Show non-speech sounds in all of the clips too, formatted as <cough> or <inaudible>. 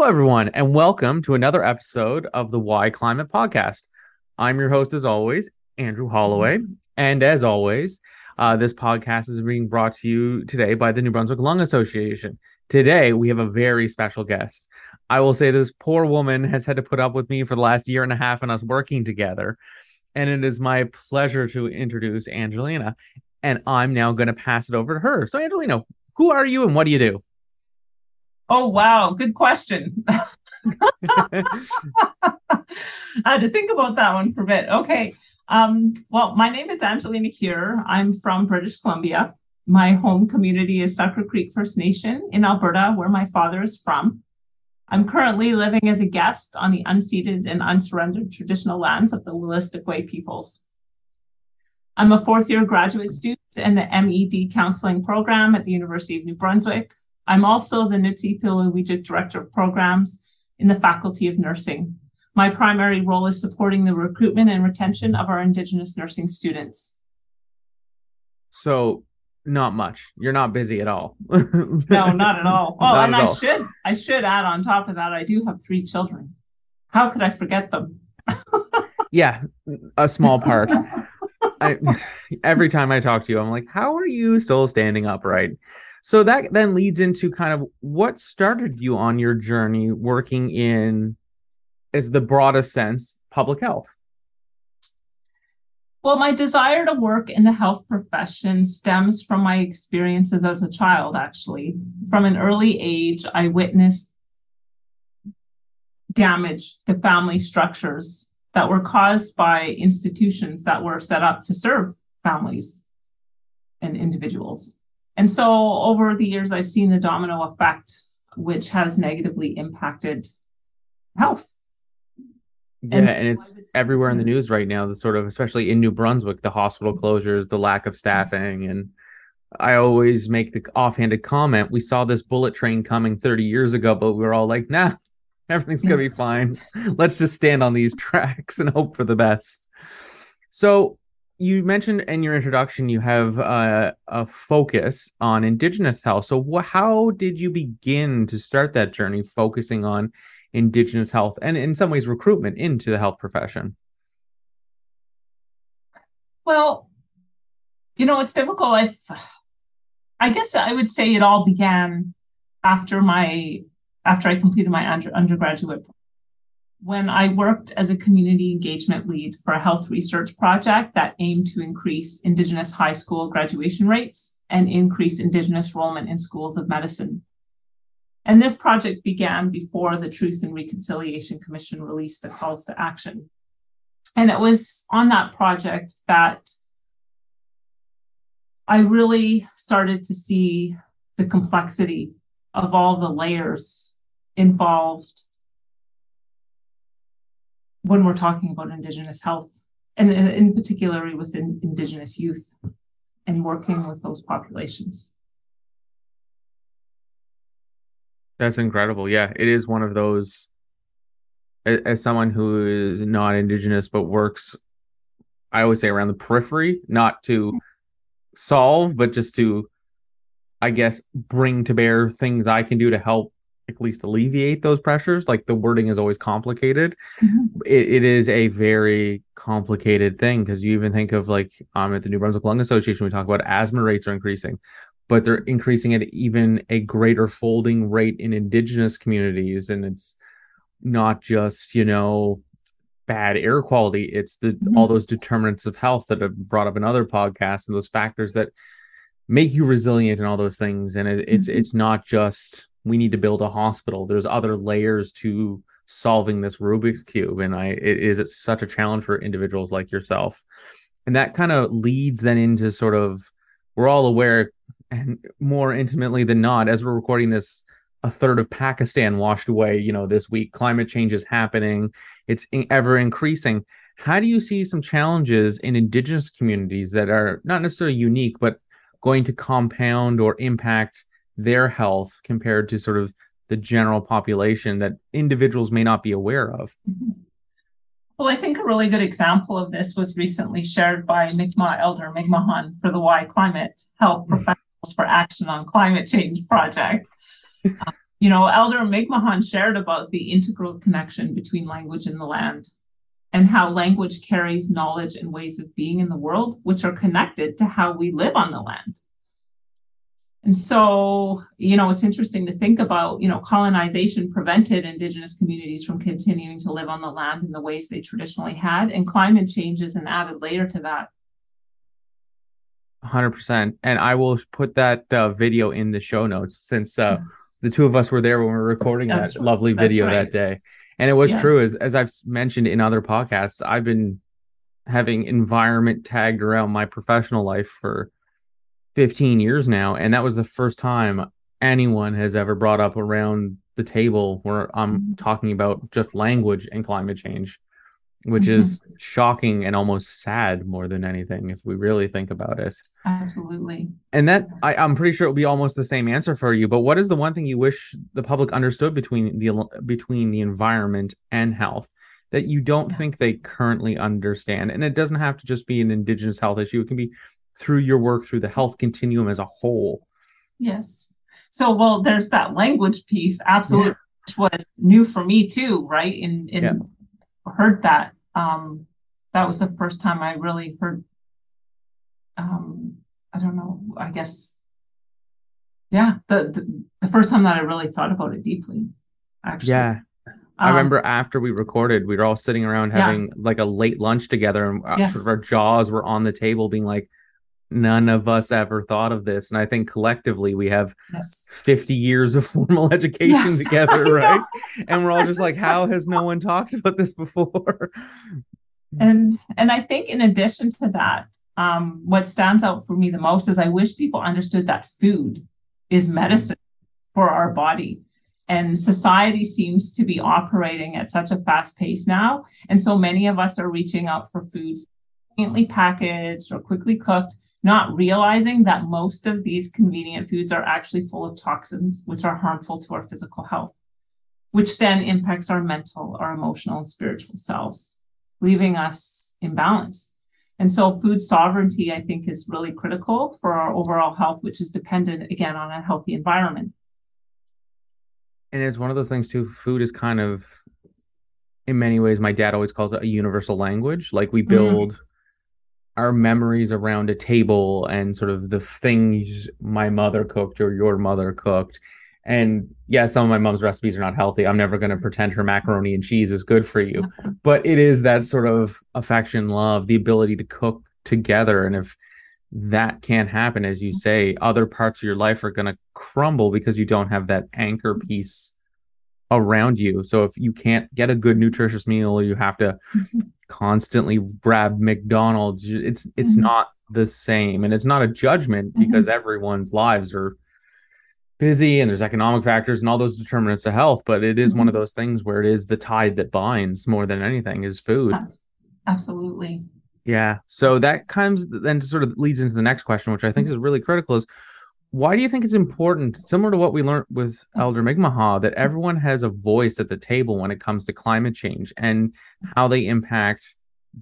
Hello, everyone, and welcome to another episode of the Why Climate Podcast. I'm your host, as always, Andrew Holloway. And as always, uh, this podcast is being brought to you today by the New Brunswick Lung Association. Today, we have a very special guest. I will say this poor woman has had to put up with me for the last year and a half and us working together. And it is my pleasure to introduce Angelina. And I'm now going to pass it over to her. So, Angelina, who are you and what do you do? Oh, wow. Good question. <laughs> <laughs> I had to think about that one for a bit. Okay. Um, well, my name is Angelina Heer. I'm from British Columbia. My home community is Sucker Creek First Nation in Alberta, where my father is from. I'm currently living as a guest on the unceded and unsurrendered traditional lands of the Wolastoqey peoples. I'm a fourth year graduate student in the MED counseling program at the University of New Brunswick. I'm also the Nutsihpiluwewicik Director of Programs in the Faculty of Nursing. My primary role is supporting the recruitment and retention of our Indigenous nursing students. So, not much. You're not busy at all. <laughs> no, not at all. Oh, <laughs> not and I all. should I should add on top of that, I do have three children. How could I forget them? <laughs> yeah, a small part. I, every time I talk to you, I'm like, how are you still standing upright? So that then leads into kind of what started you on your journey working in, as the broadest sense, public health. Well, my desire to work in the health profession stems from my experiences as a child, actually. From an early age, I witnessed damage to family structures that were caused by institutions that were set up to serve families and individuals. And so over the years, I've seen the domino effect, which has negatively impacted health. Yeah, and, and it's everywhere in the news right now. The sort of, especially in New Brunswick, the hospital mm-hmm. closures, the lack of staffing, and I always make the offhanded comment: we saw this bullet train coming 30 years ago, but we were all like, "Nah, <laughs> everything's gonna be fine. Let's just stand on these <laughs> tracks and hope for the best." So, you mentioned in your introduction you have uh, a focus on indigenous health. So wh- how did you begin to start that journey focusing on indigenous health and in some ways recruitment into the health profession? Well you know it's difficult. I i guess i would say it all began after my after i completed my under, undergraduate when I worked as a community engagement lead for a health research project that aimed to increase Indigenous high school graduation rates and increase Indigenous enrollment in schools of medicine. And this project began before the Truth and Reconciliation Commission released the calls to action. And it was on that project that I really started to see the complexity of all the layers involved when we're talking about Indigenous health, and in particular with Indigenous youth and working with those populations. That's incredible. Yeah, it is one of those. As someone who is not Indigenous but works, I always say around the periphery, not to solve, but just to, I guess, bring to bear things I can do to help at least alleviate those pressures. Like the wording is always complicated. Mm-hmm. It, it is a very complicated thing because you even think of like um, at the New Brunswick Lung Association, we talk about asthma rates are increasing, but they're increasing at even a greater folding rate in Indigenous communities. And it's not just, you know, bad air quality, it's the mm-hmm. all those determinants of health that have brought up in other podcasts and those factors that make you resilient and all those things. And it, it's mm-hmm. it's not just we need to build a hospital. There's other layers to solving this Rubik's cube, and I it is it's such a challenge for individuals like yourself, and that kind of leads then into sort of we're all aware and more intimately than not as we're recording this a third of Pakistan washed away, you know, this week. Climate change is happening. It's ever increasing. How do you see some challenges in indigenous communities that are not necessarily unique, but going to compound or impact their health compared to sort of the general population that individuals may not be aware of. Well, I think a really good example of this was recently shared by Mi'kmaq Elder Mi'kma'ki for the Why Climate Health hmm. Professionals for Action on Climate Change project. Uh, you know, Elder Mi'kmaq shared about the integral connection between language and the land and how language carries knowledge and ways of being in the world, which are connected to how we live on the land. And so, you know, it's interesting to think about, you know, colonization prevented indigenous communities from continuing to live on the land in the ways they traditionally had, and climate change is an added layer to that. 100%. And I will put that uh, video in the show notes since uh, the two of us were there when we were recording That's that right. lovely video right. that day. And it was yes. true, as, as I've mentioned in other podcasts, I've been having environment tagged around my professional life for 15 years now. And that was the first time anyone has ever brought up around the table where I'm mm-hmm. talking about just language and climate change which mm-hmm. is shocking and almost sad more than anything if we really think about it absolutely and that I, i'm pretty sure it will be almost the same answer for you but what is the one thing you wish the public understood between the between the environment and health that you don't think they currently understand and it doesn't have to just be an indigenous health issue it can be through your work through the health continuum as a whole yes so well there's that language piece absolutely yeah. was new for me too right and, in yeah heard that. Um, that was the first time I really heard. Um, I don't know. I guess, yeah, the, the, the first time that I really thought about it deeply. Actually, yeah. I um, remember after we recorded, we were all sitting around having yeah. like a late lunch together, and uh, yes. sort of our jaws were on the table, being like, none of us ever thought of this. And I think collectively we have yes. 50 years of <laughs> formal education yes, together, <laughs> right? And we're all just like, how has no one talked about this before? <laughs> And and I think in addition to that, um, what stands out for me the most is I wish people understood that food is medicine for our body. And society seems to be operating at such a fast pace now. And so many of us are reaching out for foods conveniently packaged or quickly cooked not realizing that most of these convenient foods are actually full of toxins, which are harmful to our physical health, which then impacts our mental, our emotional, and spiritual selves, leaving us in balance. And so, food sovereignty, I think, is really critical for our overall health, which is dependent again on a healthy environment. And it's one of those things, too. Food is kind of, in many ways, my dad always calls it a universal language. Like we mm-hmm. build. Mm our memories around a table and sort of the things my mother cooked or your mother cooked. And yeah, some of my mom's recipes are not healthy. I'm never going to pretend her macaroni and cheese is good for you. <laughs> But it is that sort of affection, love, the ability to cook together. And if that can't happen, as you say, other parts of your life are going to crumble because you don't have that anchor piece around you. So if you can't get a good nutritious meal, you have to <laughs> constantly grab McDonald's. It's it's mm-hmm. not the same, and it's not a judgment mm-hmm. because everyone's lives are busy and there's economic factors and all those determinants of health. But it is mm-hmm. one of those things where it is the tide that binds more than anything is food. Absolutely. Yeah. So that comes then sort of leads into the next question, which I think mm-hmm. is really critical is why do you think it's important, similar to what we learned with Elder Mi'kmaq, that everyone has a voice at the table when it comes to climate change and how they impact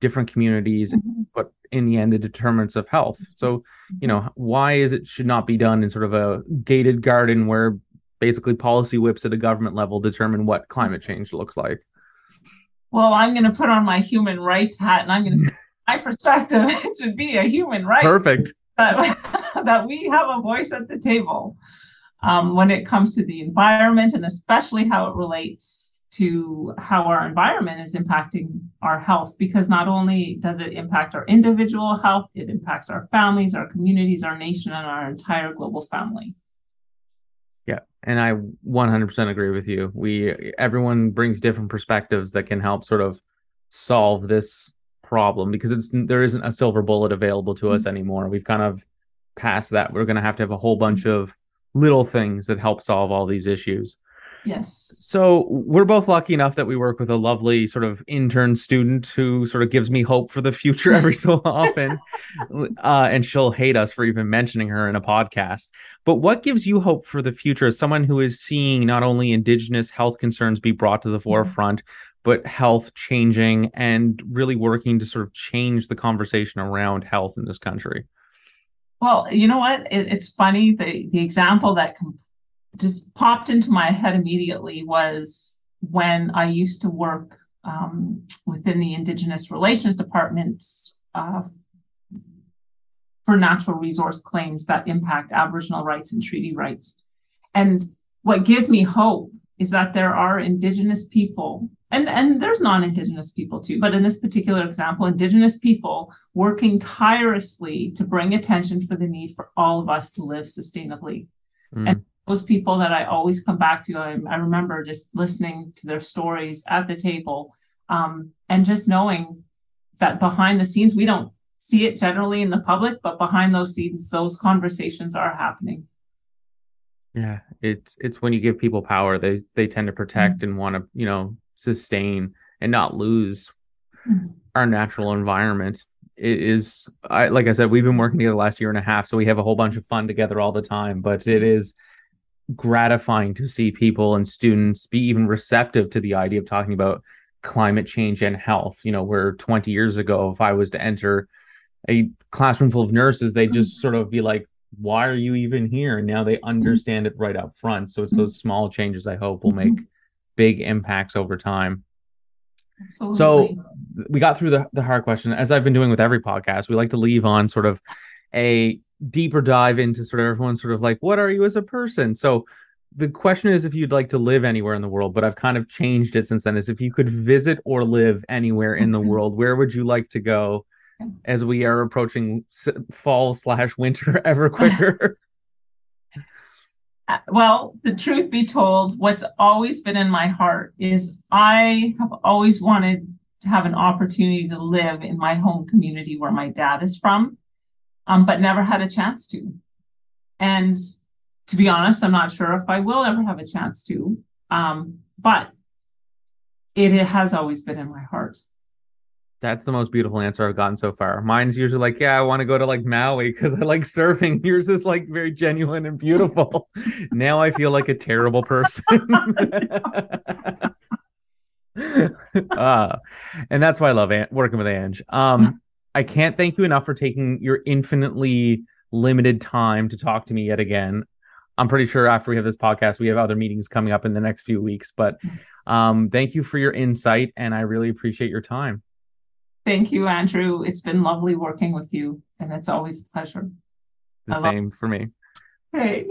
different communities, mm-hmm. but in the end, the determinants of health? So, you know, why is it should not be done in sort of a gated garden where basically policy whips at a government level determine what climate change looks like? Well, I'm going to put on my human rights hat and I'm going <laughs> to say my perspective <laughs> should be a human right. Perfect <laughs> that, <laughs> that we have a voice at the table um, when it comes to the environment and especially how it relates to how our environment is impacting our health because not only does it impact our individual health it impacts our families our communities our nation and our entire global family yeah and i 100% agree with you we everyone brings different perspectives that can help sort of solve this problem because it's there isn't a silver bullet available to us mm-hmm. anymore. We've kind of passed that. We're going to have to have a whole bunch of little things that help solve all these issues. Yes. So we're both lucky enough that we work with a lovely sort of intern student who sort of gives me hope for the future every so <laughs> often. Uh, and she'll hate us for even mentioning her in a podcast. But what gives you hope for the future as someone who is seeing not only Indigenous health concerns be brought to the forefront, but health changing and really working to sort of change the conversation around health in this country? Well, you know what? It, it's funny the the example that just popped into my head immediately was when I used to work um, within the Indigenous Relations Departments uh, for natural resource claims that impact Aboriginal rights and treaty rights. And what gives me hope is that there are Indigenous people, and, and there's non Indigenous people too, but in this particular example, Indigenous people working tirelessly to bring attention for the need for all of us to live sustainably. Mm. And those people that I always come back to, I, I remember just listening to their stories at the table um, and just knowing that behind the scenes, we don't see it generally in the public, but behind those scenes, those conversations are happening. Yeah, it's it's when you give people power, they they tend to protect mm-hmm. and want to you know sustain and not lose mm-hmm. our natural environment. It is I like I said, we've been working together the last year and a half, so we have a whole bunch of fun together all the time. But it is gratifying to see people and students be even receptive to the idea of talking about climate change and health. You know, where 20 years ago, if I was to enter a classroom full of nurses, they just mm-hmm. sort of be like, why are you even here? And now they mm-hmm. understand it right up front. So it's mm-hmm. those small changes I hope will make big impacts over time. Absolutely. So we got through the, the hard question. As I've been doing with every podcast, we like to leave on sort of a deeper dive into sort of everyone sort of like, what are you as a person? So the question is if you'd like to live anywhere in the world, but I've kind of changed it since then. Is if you could visit or live anywhere in the mm-hmm. world, where would you like to go? As we are approaching fall slash winter <laughs> ever <laughs> quicker. Uh, well, the truth be told, what's always been in my heart is I have always wanted to have an opportunity to live in my home community where my dad is from, um, but never had a chance to. And to be honest, I'm not sure if I will ever have a chance to. Um, but it, it has always been in my heart. That's the most beautiful answer I've gotten so far. Mine's usually like, yeah, I want to go to like Maui because I like surfing. <laughs> Yours is like very genuine and beautiful. <laughs> now I feel like a terrible person. uh, <laughs> and that's why I love An- working with Ange. Um, I can't thank you enough for taking your infinitely limited time to talk to me yet again. I'm pretty sure after we have this podcast, we have other meetings coming up in the next few weeks. But um, thank you for your insight, and I really appreciate your time. Thank you, Andrew. It's been lovely working with you, and it's always a pleasure. The same for me. Hey.